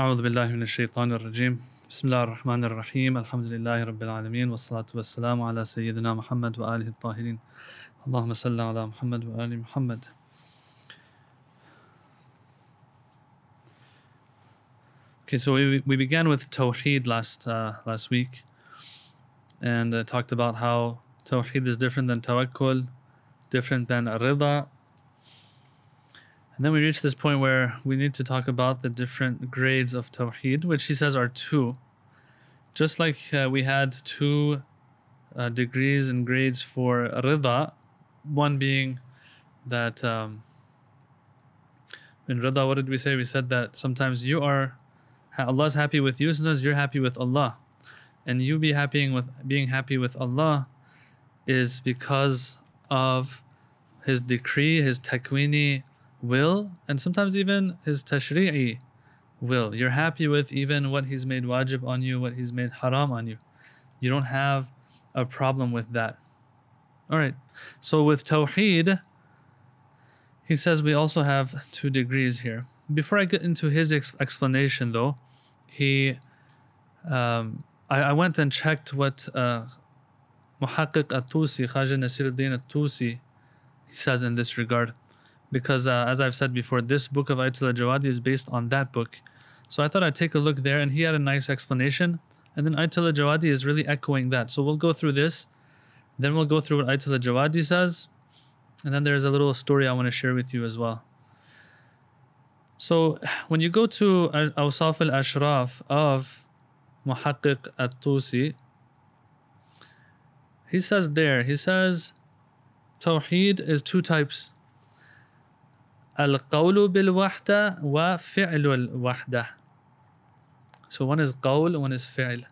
أعوذ بالله من الشيطان الرجيم. بسم الله الرحمن الرحيم. الحمد لله رب العالمين والصلاة والسلام على سيدنا محمد وآله الطاهرين. اللهم صل على محمد وآل محمد. Okay, so we, we began with Tawheed last uh, last week and uh, talked about how Tawheed is different than Tawakkul, different than Rida. And then we reach this point where we need to talk about the different grades of Tawheed, which he says are two. Just like uh, we had two uh, degrees and grades for Rida, one being that um, in Rida, what did we say? We said that sometimes you are Allah is happy with you, sometimes you're happy with Allah. And you be happy with being happy with Allah is because of his decree, his takwini will, and sometimes even his tashri'i will. You're happy with even what he's made wajib on you, what he's made haram on you. You don't have a problem with that. All right. So with tawheed, he says we also have two degrees here. Before I get into his ex- explanation, though, he, um, I, I, went and checked what uh, Muhaqqiq Khaja Nasiruddin at-Tusi, he says in this regard. Because uh, as I've said before, this book of Ayatollah Jawadi is based on that book. So I thought I'd take a look there, and he had a nice explanation. And then Ayatollah Jawadi is really echoing that. So we'll go through this. Then we'll go through what Ayatollah Jawadi says. And then there's a little story I want to share with you as well. So when you go to Awsaf al-Ashraf of Muhaqqiq at-Tusi, he says there, he says Tawheed is two types. Bil-wahda wa fi'lu al-wahda. So one is qawl, one is fi'l.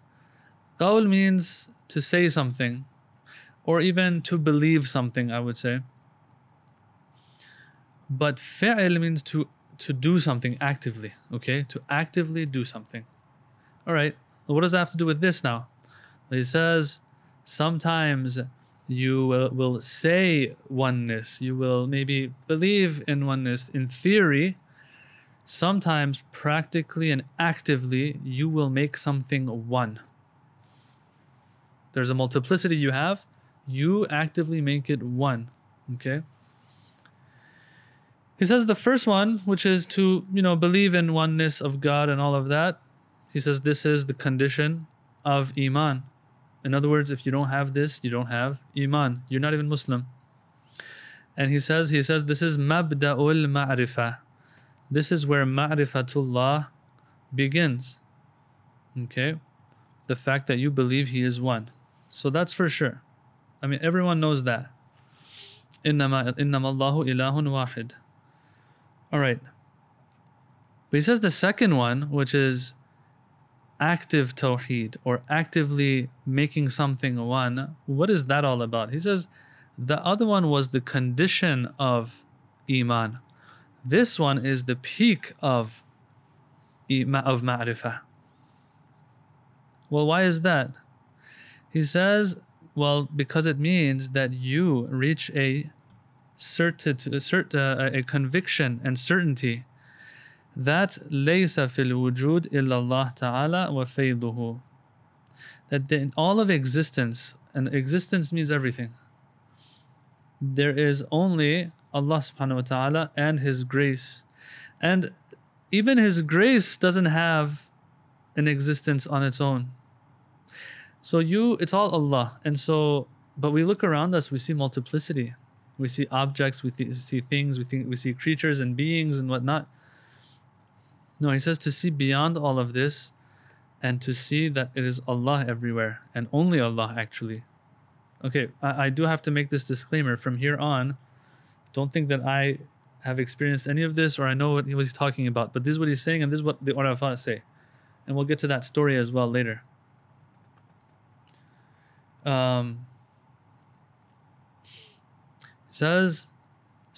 Qawl means to say something or even to believe something, I would say. But fi'l means to to do something actively, okay? To actively do something. All right, what does that have to do with this now? He says sometimes you will, will say oneness, you will maybe believe in oneness in theory. Sometimes, practically and actively, you will make something one. There's a multiplicity you have, you actively make it one, okay? He says the first one, which is to, you know, believe in oneness of God and all of that. He says this is the condition of Iman. In other words, if you don't have this, you don't have Iman. You're not even Muslim. And he says, he says this is mabda'ul ma'rifah. This is where ma'rifatullah begins. Okay? The fact that you believe he is one. So that's for sure. I mean everyone knows that. إنما إنما الله إله واحد. All right. But he says the second one, which is active tawheed or actively making something one, what is that all about? He says the other one was the condition of iman. This one is the peak of of ma'rifah. Well, why is that? He says, well, because it means that you reach a cert, uh, a conviction and certainty that ليس في الوجود إلا الله تعالى وفيضه that in all of existence and existence means everything there is only Allah subhanahu wa ta'ala and his grace and even his grace doesn't have an existence on its own so you it's all Allah and so but we look around us we see multiplicity we see objects, we, th- see things, we think we see creatures and beings and whatnot. No, he says to see beyond all of this and to see that it is Allah everywhere and only Allah actually. Okay, I, I do have to make this disclaimer from here on. Don't think that I have experienced any of this or I know what he was talking about, but this is what he's saying and this is what the Urafa say. And we'll get to that story as well later. Um, says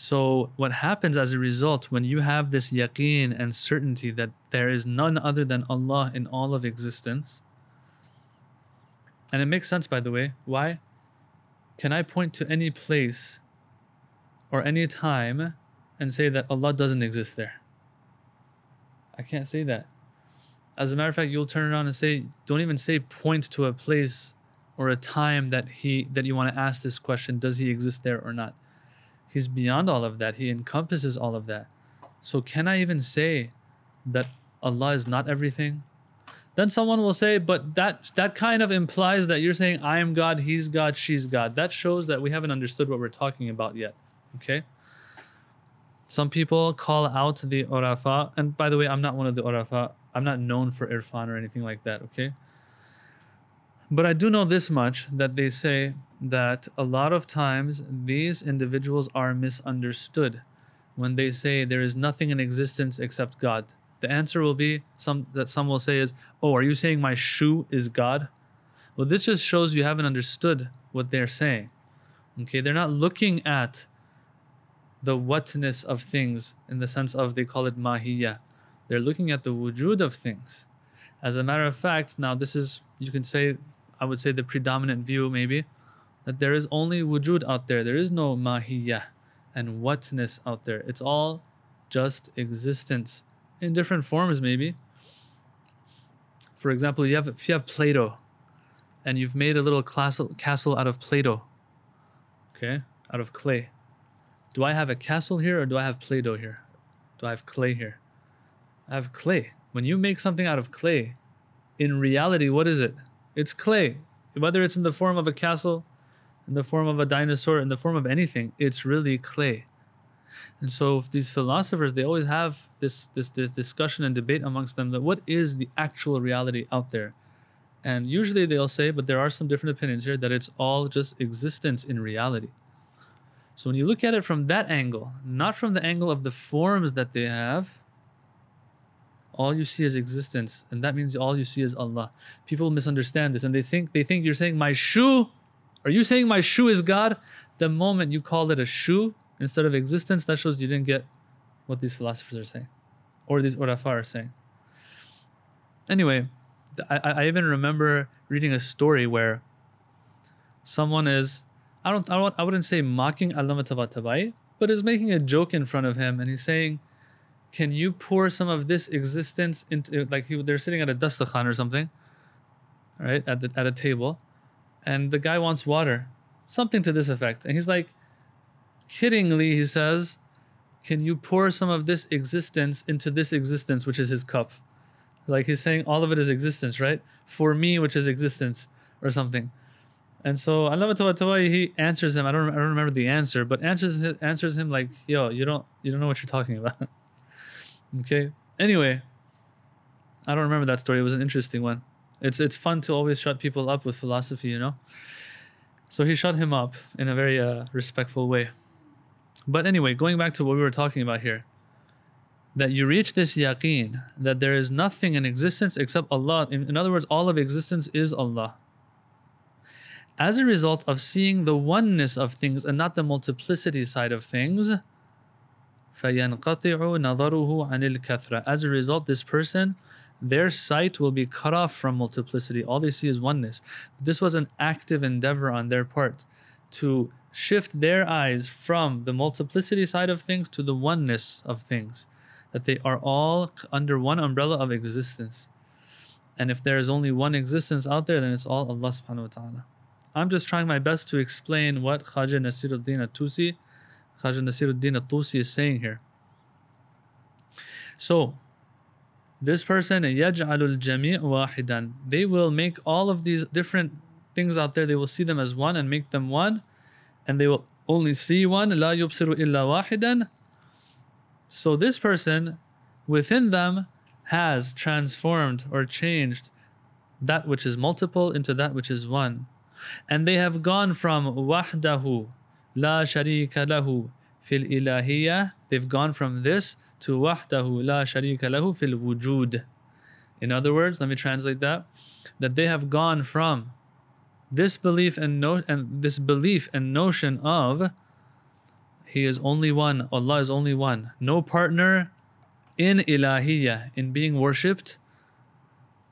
so what happens as a result when you have this yaqeen and certainty that there is none other than Allah in all of existence and it makes sense by the way why? Can I point to any place or any time and say that Allah doesn't exist there? I can't say that. As a matter of fact, you'll turn around and say, don't even say point to a place or a time that he that you want to ask this question, does he exist there or not? He's beyond all of that. He encompasses all of that. So can I even say that Allah is not everything? Then someone will say, but that that kind of implies that you're saying I am God, he's God, she's God. That shows that we haven't understood what we're talking about yet. Okay? Some people call out the Urafa, and by the way, I'm not one of the Urafa. I'm not known for irfan or anything like that, okay? But I do know this much that they say that a lot of times these individuals are misunderstood when they say there is nothing in existence except God. The answer will be some that some will say is, "Oh, are you saying my shoe is God?" Well, this just shows you haven't understood what they're saying. Okay, they're not looking at the whatness of things in the sense of they call it mahiyya. They're looking at the wujud of things. As a matter of fact, now this is you can say I would say the predominant view maybe that there is only wujud out there. There is no mahiyya and whatness out there. It's all just existence in different forms maybe. For example, you have if you have Play-Doh and you've made a little castle out of Play-Doh, okay, out of clay. Do I have a castle here or do I have Play-Doh here? Do I have clay here? I have clay. When you make something out of clay, in reality, what is it? It's clay. Whether it's in the form of a castle, in the form of a dinosaur, in the form of anything, it's really clay. And so these philosophers, they always have this, this, this discussion and debate amongst them that what is the actual reality out there? And usually they'll say, but there are some different opinions here, that it's all just existence in reality. So when you look at it from that angle, not from the angle of the forms that they have, all you see is existence, and that means all you see is Allah. People misunderstand this and they think they think you're saying my shoe. Are you saying my shoe is God? The moment you call it a shoe, instead of existence, that shows you didn't get what these philosophers are saying, or these Urafa are saying. Anyway, I, I even remember reading a story where someone is, I don't, I, don't, I wouldn't say mocking Allama Tabatabai, but is making a joke in front of him, and he's saying, "Can you pour some of this existence into like he, they're sitting at a dastakhan or something, right at the, at a table, and the guy wants water, something to this effect, and he's like, kiddingly, he says, Can you pour some of this existence into this existence, which is his cup? Like he's saying all of it is existence, right? For me, which is existence, or something. And so Allah he answers him. I don't I don't remember the answer, but answers answers him like, yo, you don't you don't know what you're talking about. okay. Anyway, I don't remember that story. It was an interesting one. It's it's fun to always shut people up with philosophy, you know. So he shut him up in a very uh, respectful way. But anyway, going back to what we were talking about here, that you reach this yaqeen that there is nothing in existence except Allah. In, in other words, all of existence is Allah. As a result of seeing the oneness of things and not the multiplicity side of things, فَيَنْقَطِعُ نَظَرُهُ عَنِ الْكَثْرَةِ As a result, this person, their sight will be cut off from multiplicity. All they see is oneness. This was an active endeavor on their part to shift their eyes from the multiplicity side of things to the oneness of things, that they are all under one umbrella of existence. And if there is only one existence out there, then it's all Allah subhanahu wa ta'ala. I'm just trying my best to explain what Khaja Nasiruddin At-Tusi, Khaja Nasiruddin At-Tusi is saying here. So, this person, يَجْعَلُ الْجَمِيعُ وَاحِدًا They will make all of these different things out there, they will see them as one and make them one and they will only see one لا يبصر إلا واحدا so this person within them has transformed or changed that which is multiple into that which is one and they have gone from wahdahu la sharika lahu fil ilahiyya they've gone from this to wahdahu la sharika lahu fil wujud. In other words let me translate that that they have gone from this belief and no and this belief and notion of he is only one allah is only one no partner in ilahiyya in being worshipped.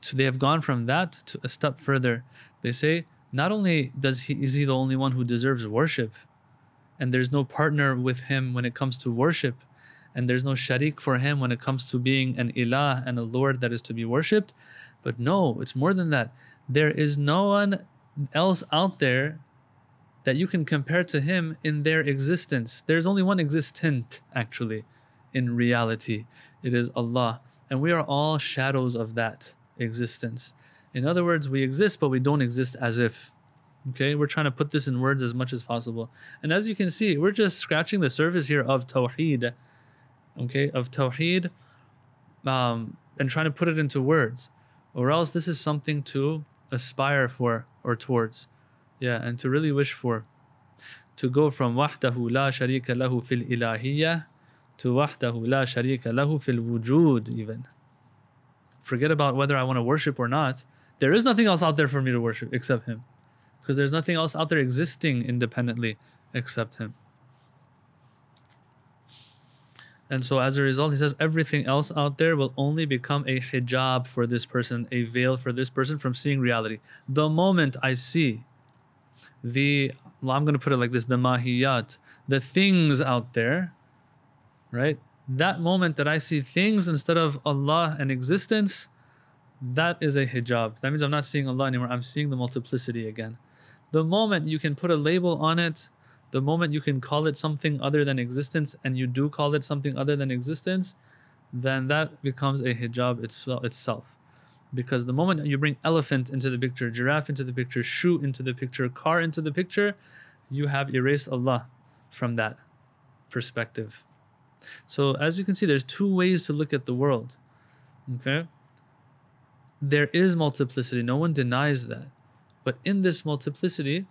So they have gone from that to a step further. They say not only does he is he the only one who deserves worship and there's no partner with him when it comes to worship and there's no sharik for him when it comes to being an ilah and a lord that is to be worshipped. But no, it's more than that. There is no one else out there that you can compare to him in their existence. There's only one existent, actually, in reality. It is Allah. And we are all shadows of that existence. In other words, we exist, but we don't exist as if. Okay, we're trying to put this in words as much as possible. And as you can see, we're just scratching the surface here of Tawheed. Okay, of Tawheed um, and trying to put it into words. Or else this is something to aspire for or towards. Yeah, and to really wish for. To go from wahdahu la sharika lahu fil ilahiyya to wahdahu la sharika lahu fil wujud even. Forget about whether I want to worship or not. There is nothing else out there for me to worship except him. Because there's nothing else out there existing independently except him. And so as a result, he says everything else out there will only become a hijab for this person, a veil for this person from seeing reality. The moment I see the, well, I'm going to put it like this, the mahiyat, the things out there, right? That moment that I see things instead of Allah and existence, that is a hijab. That means I'm not seeing Allah anymore. I'm seeing the multiplicity again. The moment you can put a label on it, the moment you can call it something other than existence and you do call it something other than existence, then that becomes a hijab itself. Because the moment you bring elephant into the picture, giraffe into the picture, shoe into the picture, car into the picture, you have erased Allah from that perspective. So as you can see, there's two ways to look at the world. Okay? There is multiplicity, no one denies that. But in this multiplicity,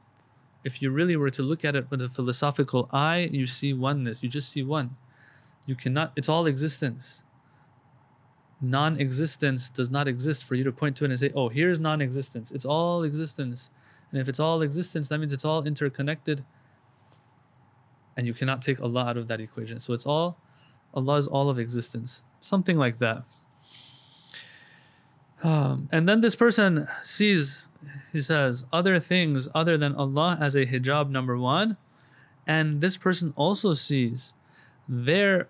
if you really were to look at it with a philosophical eye, you see oneness. You just see one. You cannot, it's all existence. Non existence does not exist for you to point to it and say, oh, here's non existence. It's all existence. And if it's all existence, that means it's all interconnected. And you cannot take Allah out of that equation. So it's all, Allah is all of existence. Something like that. Um, and then this person sees he says other things other than Allah as a hijab number one, and this person also sees their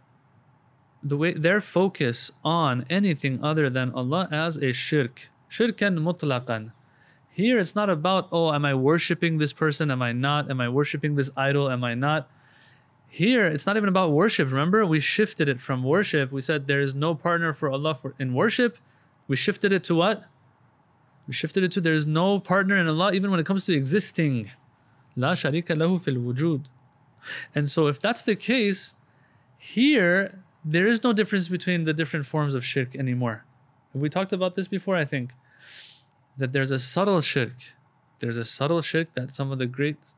the way their focus on anything other than Allah as a shirk, shirkan mutlaqan. Here it's not about oh am I worshiping this person am I not am I worshiping this idol am I not. Here it's not even about worship. Remember we shifted it from worship. We said there is no partner for Allah for in worship. We shifted it to what? We shifted it to there is no partner in Allah even when it comes to existing. La sharika lahu fil wujud. And so if that's the case, here there is no difference between the different forms of shirk anymore. Have we talked about this before? I think that there's a subtle shirk. There's a subtle shirk that some of the greats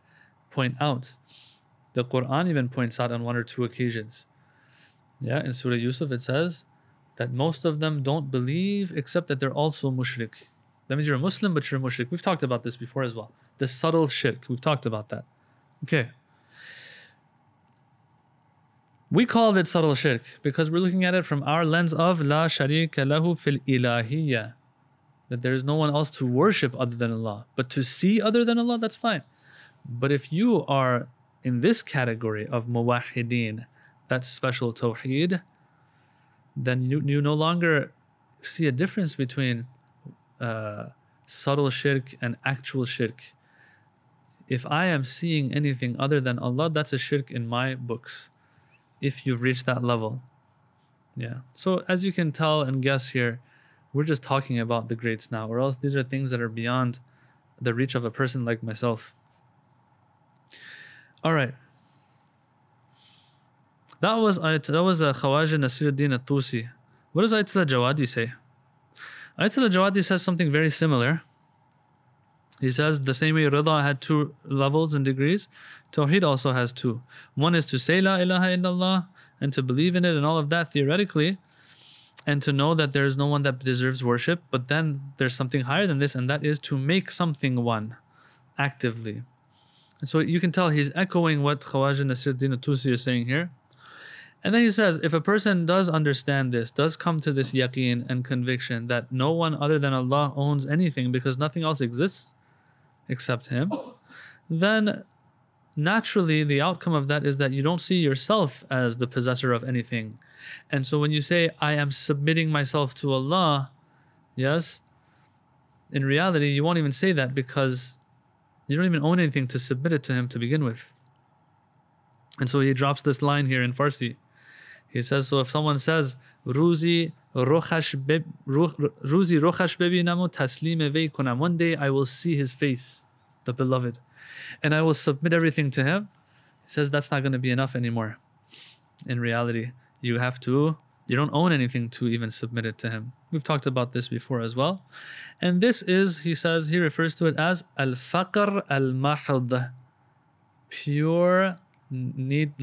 point out. The Quran even points out on one or two occasions. Yeah, in Surah Yusuf it says that most of them don't believe except that they're also mushrik. That means you're a Muslim, but you're a mushrik. We've talked about this before as well. The subtle shirk. We've talked about that. Okay. We call it subtle shirk because we're looking at it from our lens of La sharika lahu fil ilahiyya. That there is no one else to worship other than Allah. But to see other than Allah, that's fine. But if you are in this category of muwahideen, that's special tawheed, then you, you no longer see a difference between uh, subtle shirk and actual shirk. If I am seeing anything other than Allah, that's a shirk in my books. If you've reached that level. Yeah. So as you can tell and guess here, we're just talking about the greats now, or else these are things that are beyond the reach of a person like myself. All right. That was that was a uh, Khawaja Nasiruddin At-Tusi. What does Ayatollah Jawadi say? Ayatollah Jawadi says something very similar. He says the same way Rida had two levels and degrees, Tawheed also has two. One is to say La ilaha illallah and to believe in it and all of that theoretically, and to know that there is no one that deserves worship. But then there's something higher than this, and that is to make something one actively. And so you can tell he's echoing what Khawaja Nasiruddin Tusi is saying here. And then he says, if a person does understand this, does come to this yaqeen and conviction that no one other than Allah owns anything because nothing else exists except Him, then naturally the outcome of that is that you don't see yourself as the possessor of anything. And so when you say, I am submitting myself to Allah, yes, in reality, you won't even say that because you don't even own anything to submit it to Him to begin with. And so he drops this line here in Farsi. He says, so if someone says, Ruzi rochash Ruzi rochash bebinamu taslim vei konam. One day I will see his face, the beloved, and I will submit everything to him. He says that's not going to be enough anymore. In reality, you have to, you don't own anything to even submit it to him. We've talked about this before as well. And this is, he says, he refers to it as al faqr al mahd, pure need,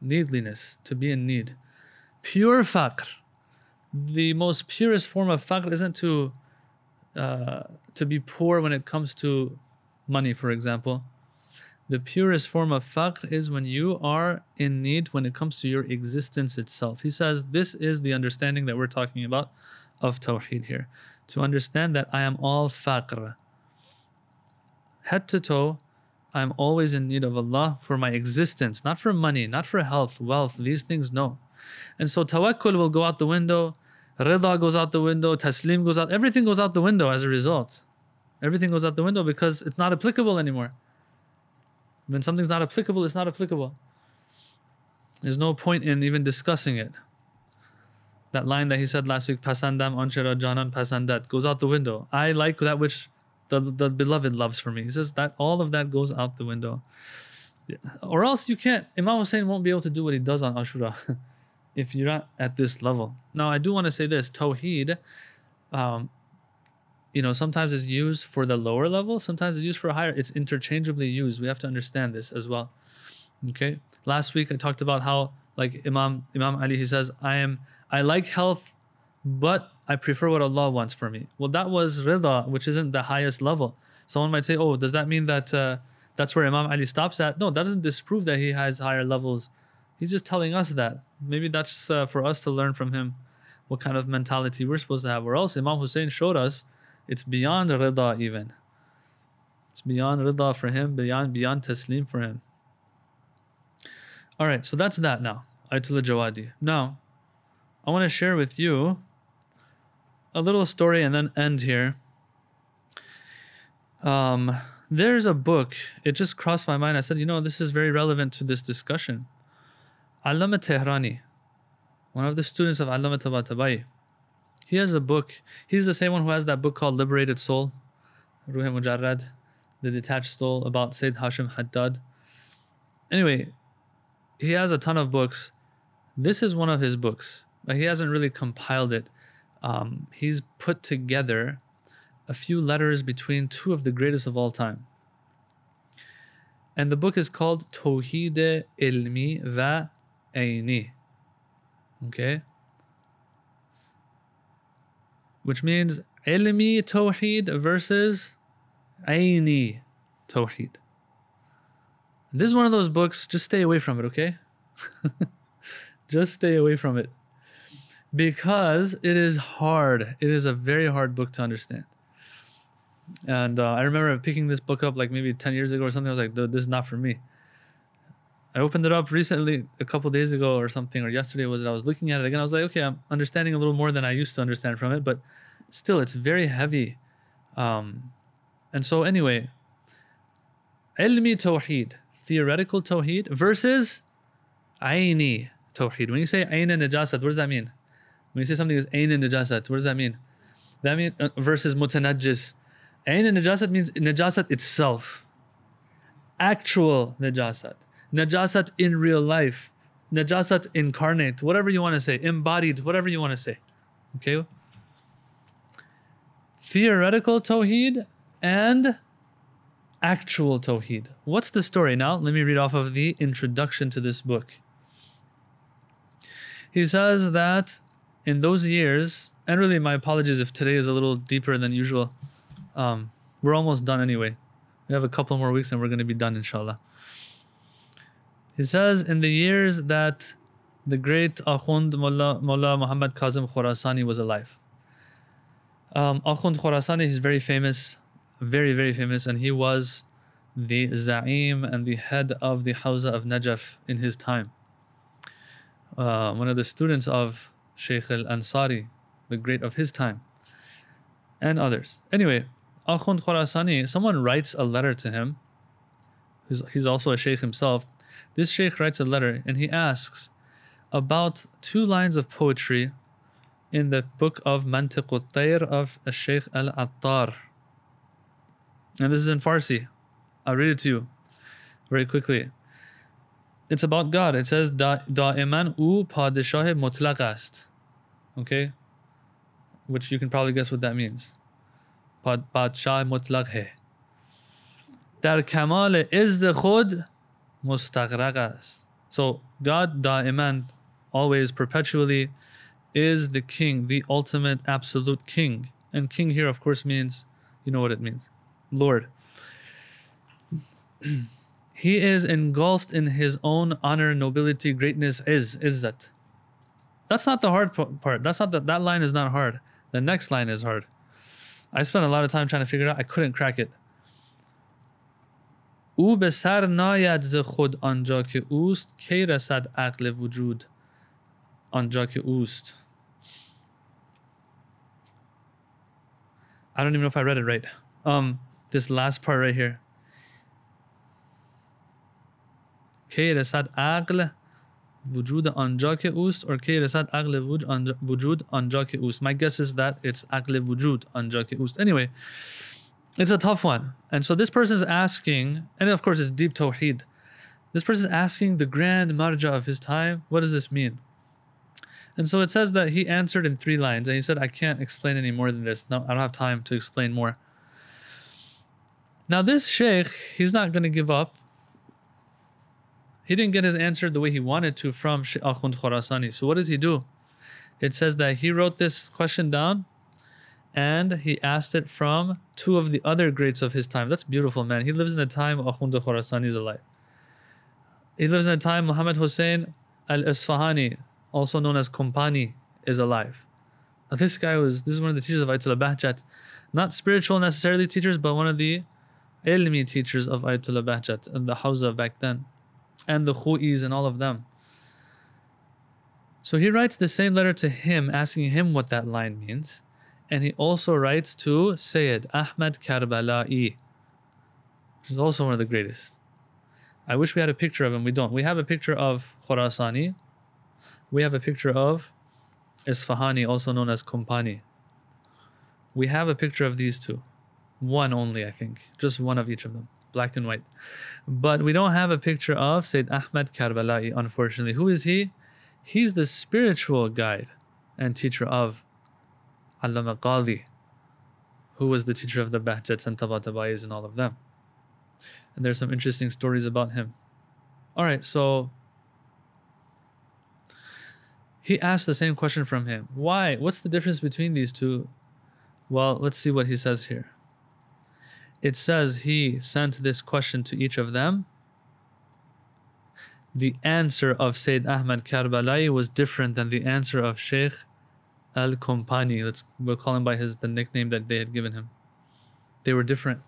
needliness, to be in need. Pure faqr. The most purest form of faqr isn't to uh, to be poor when it comes to money, for example. The purest form of faqr is when you are in need when it comes to your existence itself. He says this is the understanding that we're talking about of Tawheed here. To understand that I am all faqr. Head to toe, I'm always in need of Allah for my existence, not for money, not for health, wealth, these things, no. And so tawakkul will go out the window, rida goes out the window, taslim goes out, everything goes out the window as a result. Everything goes out the window because it's not applicable anymore. When something's not applicable, it's not applicable. There's no point in even discussing it. That line that he said last week, pasandam anchara janan pasandat, goes out the window. I like that which the, the beloved loves for me. He says that all of that goes out the window. Or else you can't, Imam Hussein won't be able to do what he does on Ashura if you're not at this level. Now, I do want to say this Tawheed, um, you know, sometimes it's used for the lower level, sometimes it's used for higher. It's interchangeably used. We have to understand this as well. Okay. Last week I talked about how, like Imam Imam Ali, he says, I am I like health, but I prefer what Allah wants for me. Well, that was rida, which isn't the highest level. Someone might say, oh, does that mean that uh, that's where Imam Ali stops at? No, that doesn't disprove that he has higher levels. He's just telling us that. Maybe that's uh, for us to learn from him what kind of mentality we're supposed to have. Or else Imam Hussein showed us it's beyond rida even. It's beyond rida for him, beyond beyond taslim for him. All right, so that's that now. Ayatollah Jawadi. Now, I want to share with you a little story and then end here. Um, there's a book. It just crossed my mind. I said, you know, this is very relevant to this discussion. Allama Tehrani, one of the students of Allama Tabatabai, he has a book. He's the same one who has that book called Liberated Soul, Ruh Mujarrad, the detached soul about Sayyid Hashim Haddad. Anyway, he has a ton of books. This is one of his books. But he hasn't really compiled it um, he's put together a few letters between two of the greatest of all time. And the book is called Tawheed Ilmi Va Aini. Okay? Which means Ilmi Tawheed versus Aini Tawheed. This is one of those books, just stay away from it, okay? just stay away from it because it is hard. It is a very hard book to understand. And uh, I remember picking this book up like maybe 10 years ago or something. I was like, this is not for me. I opened it up recently, a couple days ago or something, or yesterday was it? I was looking at it again. I was like, okay, I'm understanding a little more than I used to understand from it, but still, it's very heavy. Um, and so, anyway, ilmi tawheed, theoretical tawheed versus aini tawheed. When you say aina najasat, what does that mean? When you say something is ain and najasat, what does that mean? That means uh, versus mutanajjis. Ain and najasat means najasat itself. Actual najasat. Najasat in real life. Najasat incarnate. Whatever you want to say. Embodied. Whatever you want to say. Okay? Theoretical tawheed and actual tawheed. What's the story now? Let me read off of the introduction to this book. He says that in those years, and really my apologies if today is a little deeper than usual. Um, we're almost done anyway. We have a couple more weeks and we're going to be done, inshallah. He says, in the years that the great Akhund Mullah, Mullah Muhammad Kazim Khorasani was alive. Um, Akhund Khorasani is very famous, very, very famous, and he was the Za'im and the head of the Hawza of Najaf in his time. uh, one of the students of Sheikh Al Ansari, the great of his time, and others. Anyway, Akhund Khorasani, someone writes a letter to him. He's, also a sheikh himself. This sheikh writes a letter and he asks about two lines of poetry in the book of Mantiq of Sheikh al-Attar. And this is in Farsi. I'll read it to you very quickly. It's about God. It says, Da'iman u padishah mutlaq. Okay? Which you can probably guess what that means. Padshah mutlaq hai. در کمال عز خود مستغرق است. So God da'iman, always, perpetually, is the king, the ultimate absolute king. And king here, of course, means, you know what it means, Lord. he is engulfed in his own honor, nobility, greatness, is, izzat. That's not the hard part. That's not that, that line is not hard. The next line is hard. I spent a lot of time trying to figure it out. I couldn't crack it. او به سر ناید ز خود آنجا که اوست کی رسد عقل وجود آنجا که اوست I don't even know if I read it right. Um, this last part right here. کی رسد عقل وجود آنجا که اوست or کی رسد عقل وجود آنجا که اوست. My guess is that it's عقل وجود آنجا که اوست. Anyway, it's a tough one. And so this person is asking, and of course it's deep tawheed. This person is asking the grand marja of his time, what does this mean? And so it says that he answered in three lines, and he said, I can't explain any more than this. No, I don't have time to explain more. Now, this sheikh, he's not going to give up. He didn't get his answer the way he wanted to from Akhund Khorasani. So, what does he do? It says that he wrote this question down and he asked it from two of the other greats of his time. That's beautiful, man. He lives in a time Akhund Khorasani is alive. He lives in a time Muhammad Hussein al Isfahani, also known as Kompani, is alive. This guy was, this is one of the teachers of Ayatollah Bahjat. Not spiritual necessarily teachers, but one of the ilmi teachers of Ayatollah Bahjat and the Hawza back then, and the Khu'is and all of them. So he writes the same letter to him, asking him what that line means. And he also writes to Sayyid Ahmad Karbala'i, is also one of the greatest. I wish we had a picture of him. We don't. We have a picture of Khorasani. We have a picture of Isfahani, also known as Kompani. We have a picture of these two. One only, I think. Just one of each of them. Black and white. But we don't have a picture of Sayyid Ahmad Karbala'i, unfortunately. Who is he? He's the spiritual guide and teacher of Allama Qadhi, who was the teacher of the Bahjats and Tabatabais and all of them. And there's some interesting stories about him. All right, so he asked the same question from him. Why? What's the difference between these two? Well, let's see what he says here. It says he sent this question to each of them. The answer of Sayyid Ahmad Karbala'i was different than the answer of Sheikh Al Kompani. Let's we'll call him by his the nickname that they had given him. They were different,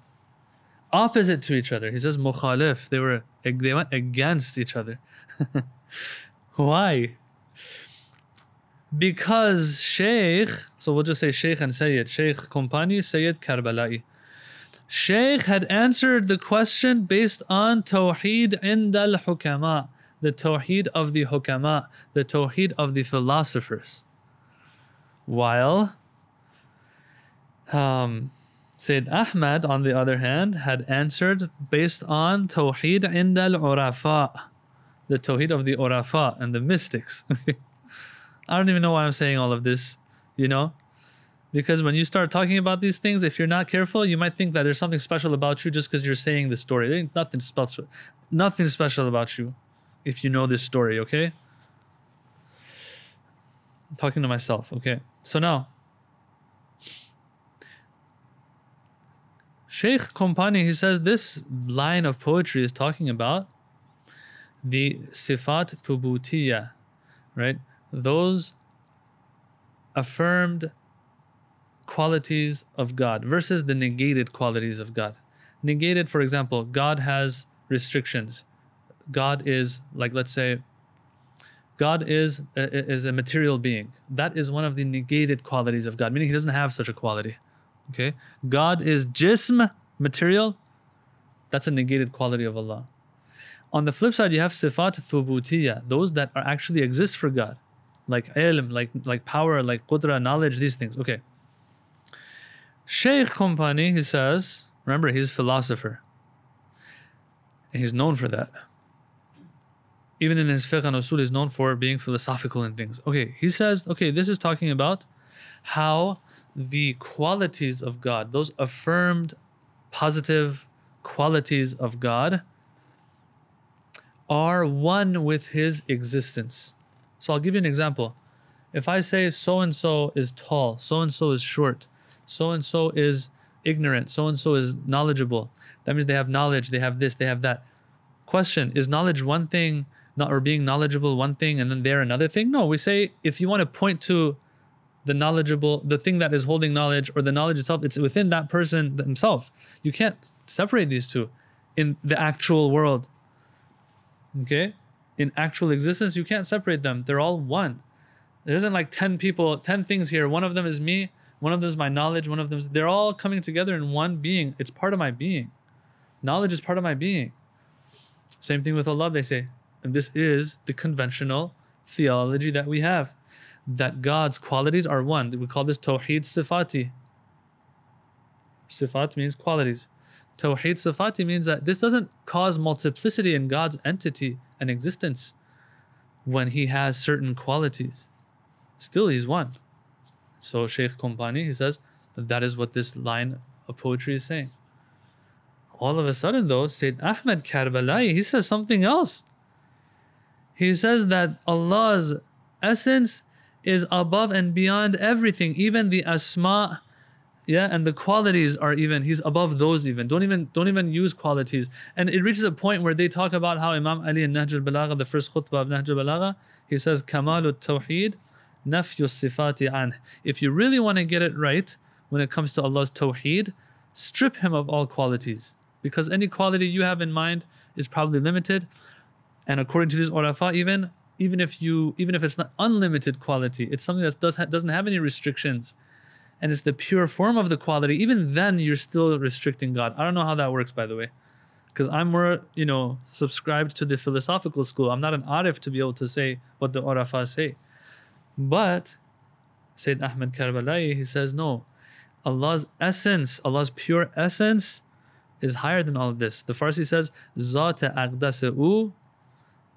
opposite to each other. He says mukhalif. They were they went against each other. Why? Because Sheikh, so we'll just say Sheikh and Sayyid. Sheikh Kompani, Sayyid Karbala'i. Sheikh had answered the question based on Tawheed al Hukama, the Tawheed of the Hukama, the Tawheed of the philosophers. While um, Sayyid Ahmad, on the other hand, had answered based on Tawheed al Urafa, the Tawheed of the Urafa and the mystics. I don't even know why I'm saying all of this, you know? Because when you start talking about these things, if you're not careful, you might think that there's something special about you just because you're saying the story. There ain't nothing special, nothing special about you if you know this story, okay? I'm talking to myself, okay? So now, Sheikh Kompani, he says this line of poetry is talking about the sifat thubutiyya, right? Those affirmed qualities of God versus the negated qualities of God. Negated, for example, God has restrictions. God is, like, let's say, God is uh, uh, is a material being. That is one of the negated qualities of God, meaning He doesn't have such a quality. Okay, God is jism, material. That's a negated quality of Allah. On the flip side, you have sifat thubutiyya, those that are actually exist for God, like ilm, like like power, like qudra, knowledge, these things. Okay. Sheikh Kompani, he says, remember he's a philosopher. And he's known for that even in his fiqh and usul is known for being philosophical in things. Okay, he says, okay, this is talking about how the qualities of God, those affirmed positive qualities of God, are one with his existence. So I'll give you an example. If I say so and so is tall, so and so is short, so and so is ignorant, so and so is knowledgeable, that means they have knowledge, they have this, they have that. Question Is knowledge one thing not or being knowledgeable one thing and then they're another thing? No we say if you want to point to the knowledgeable the thing that is holding knowledge or the knowledge itself it's within that person himself you can't separate these two in the actual world. Okay? In actual existence you can't separate them. They're all one. There isn't like 10 people 10 things here. One of them is me one of them is my knowledge one of them is they're all coming together in one being it's part of my being knowledge is part of my being same thing with allah they say and this is the conventional theology that we have that God's qualities are one. We call this Tawheed Sifati. Sifat means qualities. Tawheed Sifati means that this doesn't cause multiplicity in God's entity and existence when He has certain qualities. Still, He's one. So, Sheikh Kompani, he says that, is what this line of poetry is saying. All of a sudden, though, Sayyid Ahmed Karbalai, he says something else he says that Allah's essence is above and beyond everything, even the asma, yeah, and the qualities are even. He's above those even. Don't even don't even use qualities. And it reaches a point where they talk about how Imam Ali in Nahj al-Balagha, the first khutbah of Nahj al-Balagha, he says, Kamalu tawheed, nafyu sifati an. If you really want to get it right when it comes to Allah's tawheed, strip him of all qualities. Because any quality you have in mind is probably limited. And according to these urafa, even even if you even if it's not unlimited quality, it's something that does ha- doesn't have any restrictions, and it's the pure form of the quality. Even then, you're still restricting God. I don't know how that works, by the way, because I'm more you know subscribed to the philosophical school. I'm not an arif to be able to say what the urafa say, but Sayyid Ahmed Karbala'i, he says, no, Allah's essence, Allah's pure essence is higher than all of this. The Farsi says, Zat aqdas'u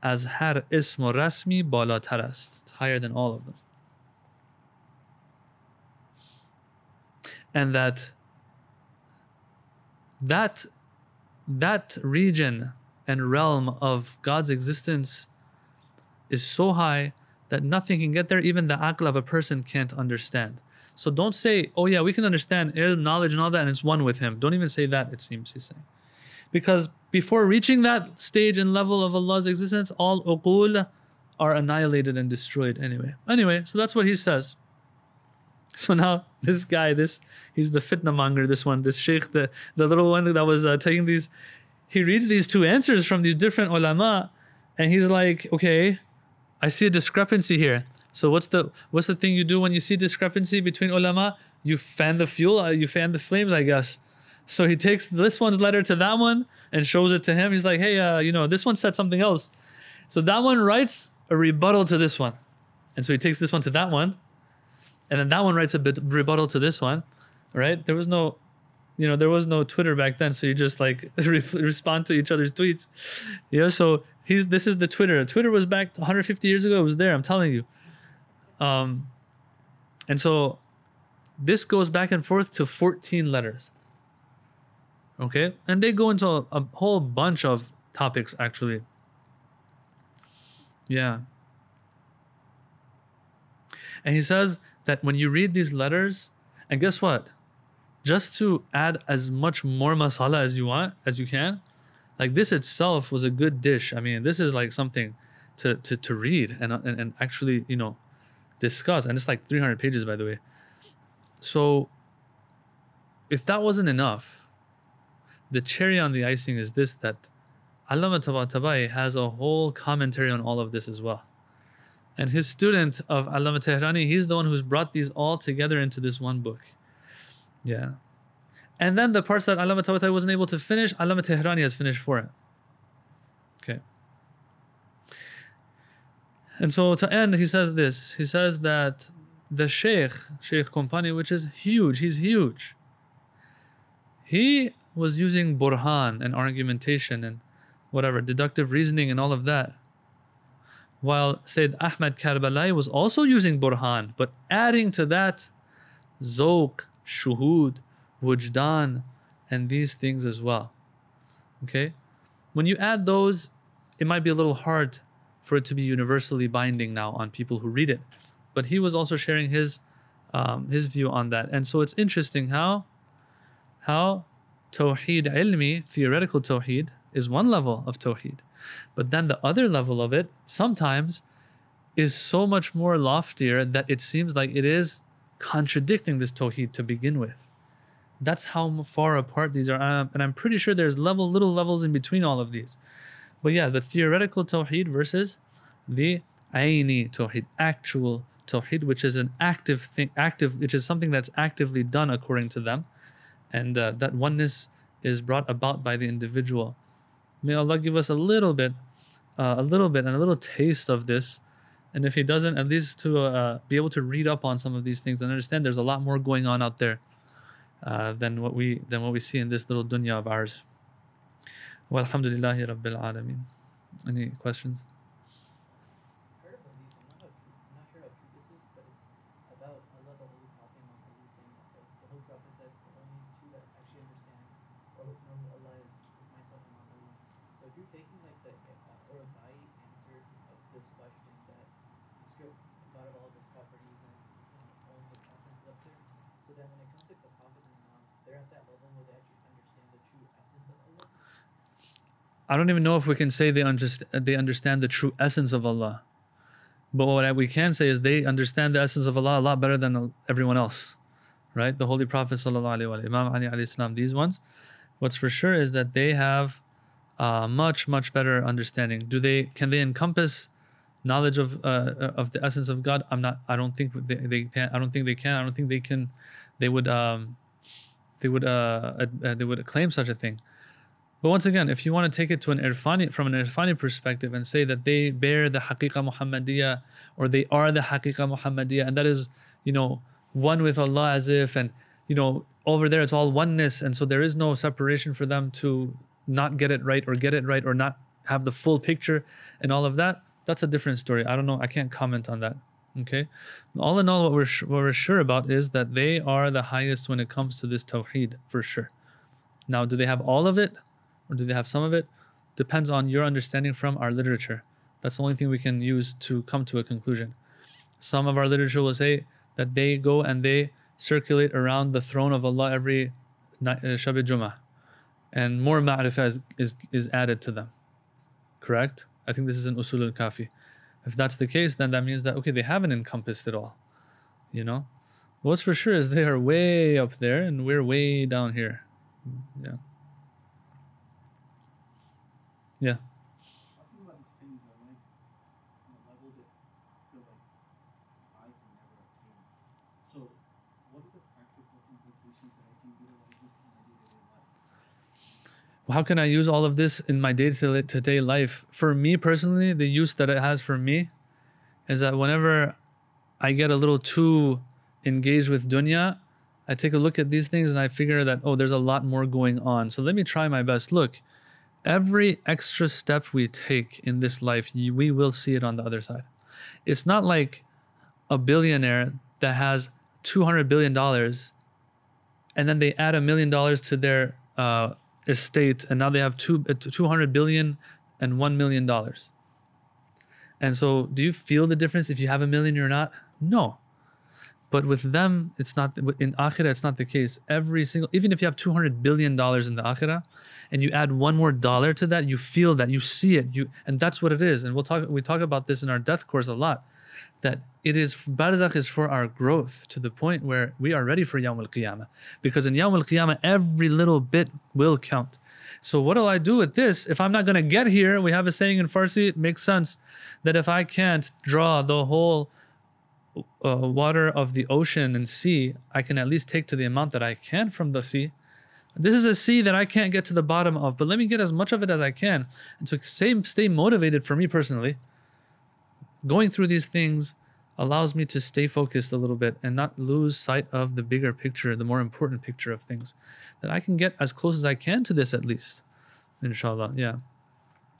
as har ism rasmi Bala Tarast. It's higher than all of them. And that that that region and realm of God's existence is so high that nothing can get there, even the aql of a person can't understand. So don't say, oh yeah, we can understand ilm, knowledge and all that, and it's one with him. Don't even say that, it seems he's saying. Because before reaching that stage and level of Allah's existence, all uqul are annihilated and destroyed anyway. Anyway, so that's what he says. So now this guy, this he's the fitna monger, this one, this sheikh, the, the little one that was uh, taking these, he reads these two answers from these different ulama, and he's like, okay, I see a discrepancy here. So what's the what's the thing you do when you see discrepancy between ulama? You fan the fuel, uh, you fan the flames, I guess. So he takes this one's letter to that one and shows it to him. He's like, hey, uh, you know, this one said something else. So that one writes a rebuttal to this one. And so he takes this one to that one. And then that one writes a bit rebuttal to this one, right? There was no, you know, there was no Twitter back then. So you just like re- respond to each other's tweets. Yeah. so he's, this is the Twitter. Twitter was back 150 years ago. It was there. I'm telling you. Um, and so this goes back and forth to 14 letters. Okay, and they go into a, a whole bunch of topics actually. Yeah. And he says that when you read these letters, and guess what? Just to add as much more masala as you want, as you can, like this itself was a good dish. I mean, this is like something to, to, to read and, uh, and, and actually, you know, discuss. And it's like 300 pages, by the way. So if that wasn't enough, the cherry on the icing is this that Allama Tabatabai has a whole commentary on all of this as well. And his student of Allama Tehrani, he's the one who's brought these all together into this one book. Yeah. And then the parts that Allama Tabatabai wasn't able to finish, Allama Tehrani has finished for it. Okay. And so to end, he says this. He says that the Sheikh, Sheikh Kompani, which is huge, he's huge. He was using burhan and argumentation and whatever, deductive reasoning and all of that. While Sayyid Ahmad Karbalai was also using burhan, but adding to that zoq, shuhud, wujdan, and these things as well. Okay? When you add those, it might be a little hard for it to be universally binding now on people who read it. But he was also sharing his um, his view on that. And so it's interesting how how Tawheed ilmi, theoretical Tawheed, is one level of Tawheed. But then the other level of it sometimes is so much more loftier that it seems like it is contradicting this Tawheed to begin with. That's how far apart these are. Um, and I'm pretty sure there's level little levels in between all of these. But yeah, the theoretical Tawheed versus the Aini Tawheed, actual Tawheed, which is an active thing, active, which is something that's actively done according to them and uh, that oneness is brought about by the individual. May Allah give us a little bit, uh, a little bit, and a little taste of this. And if He doesn't, at least to uh, be able to read up on some of these things and understand there's a lot more going on out there uh, than what we than what we see in this little dunya of ours. Walhamdulillahi Rabbil Alameen. Any questions? I don't even know if we can say they understand they understand the true essence of Allah. But what we can say is they understand the essence of Allah a lot better than everyone else. Right? The Holy Prophet Sallallahu Imam Ali alayhi these ones, what's for sure is that they have much, much better understanding. Do they can they encompass knowledge of uh, of the essence of God? I'm not I don't think they, they can I don't think they can. I don't think they can they would um they would uh, uh they would claim such a thing. But once again, if you want to take it to an irfani, from an irfani perspective and say that they bear the haqiqa Muhammadiyah or they are the haqiqa Muhammadiyah, and that is, you know, one with Allah as if, and, you know, over there it's all oneness, and so there is no separation for them to not get it right or get it right or not have the full picture and all of that, that's a different story. I don't know. I can't comment on that. Okay. All in all, what we're, what we're sure about is that they are the highest when it comes to this tawheed, for sure. Now, do they have all of it? or do they have some of it? Depends on your understanding from our literature. That's the only thing we can use to come to a conclusion. Some of our literature will say that they go and they circulate around the throne of Allah every night, uh, Shab Jummah, and more ma'rifah is, is, is added to them. Correct? I think this is an usul al kafi. If that's the case, then that means that okay, they haven't encompassed it all. You know? What's for sure is they are way up there and we're way down here. Yeah. Yeah. How can I use all of this in my day to day life? For me personally, the use that it has for me is that whenever I get a little too engaged with dunya, I take a look at these things and I figure that, oh, there's a lot more going on. So let me try my best. Look, every extra step we take in this life, we will see it on the other side. It's not like a billionaire that has $200 billion and then they add a million dollars to their uh, estate and now they have two, uh, 200 billion and $1 million. And so, do you feel the difference if you have a million or not? No. But with them, it's not in akhirah. It's not the case. Every single, even if you have two hundred billion dollars in the akhirah, and you add one more dollar to that, you feel that, you see it, you, and that's what it is. And we'll talk. We talk about this in our death course a lot. That it is barzakh is for our growth to the point where we are ready for Yawm al Qiyamah. Because in Yawm al Qiyamah, every little bit will count. So what do I do with this? If I'm not going to get here, we have a saying in Farsi, it makes sense that if I can't draw the whole uh, water of the ocean and sea, I can at least take to the amount that I can from the sea. This is a sea that I can't get to the bottom of, but let me get as much of it as I can. And so stay, stay motivated for me personally. Going through these things allows me to stay focused a little bit and not lose sight of the bigger picture, the more important picture of things. That I can get as close as I can to this at least. Inshallah. Yeah.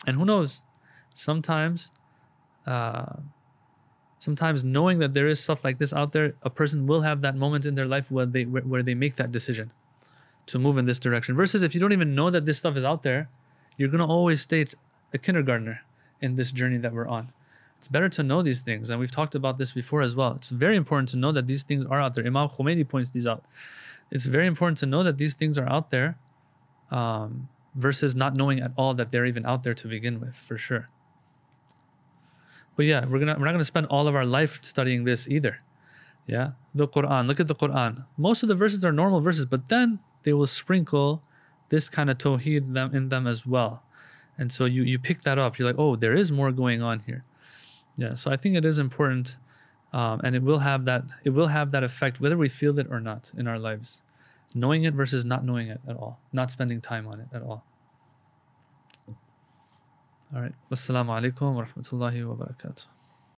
And who knows? Sometimes uh, sometimes knowing that there is stuff like this out there, a person will have that moment in their life where they where, where they make that decision to move in this direction. Versus if you don't even know that this stuff is out there, you're gonna always stay a kindergartner in this journey that we're on. It's better to know these things, and we've talked about this before as well. It's very important to know that these things are out there. Imam Khomeini points these out. It's very important to know that these things are out there, um, versus not knowing at all that they're even out there to begin with, for sure. But yeah, we're gonna we're not gonna spend all of our life studying this either. Yeah, the Quran. Look at the Quran. Most of the verses are normal verses, but then they will sprinkle this kind of tawheed them in them as well. And so you you pick that up. You're like, oh, there is more going on here. Yeah. So I think it is important, um, and it will have that it will have that effect whether we feel it or not in our lives. Knowing it versus not knowing it at all, not spending time on it at all. All right. Wassalamu alaikum wa rahmatullahi wa barakatuh.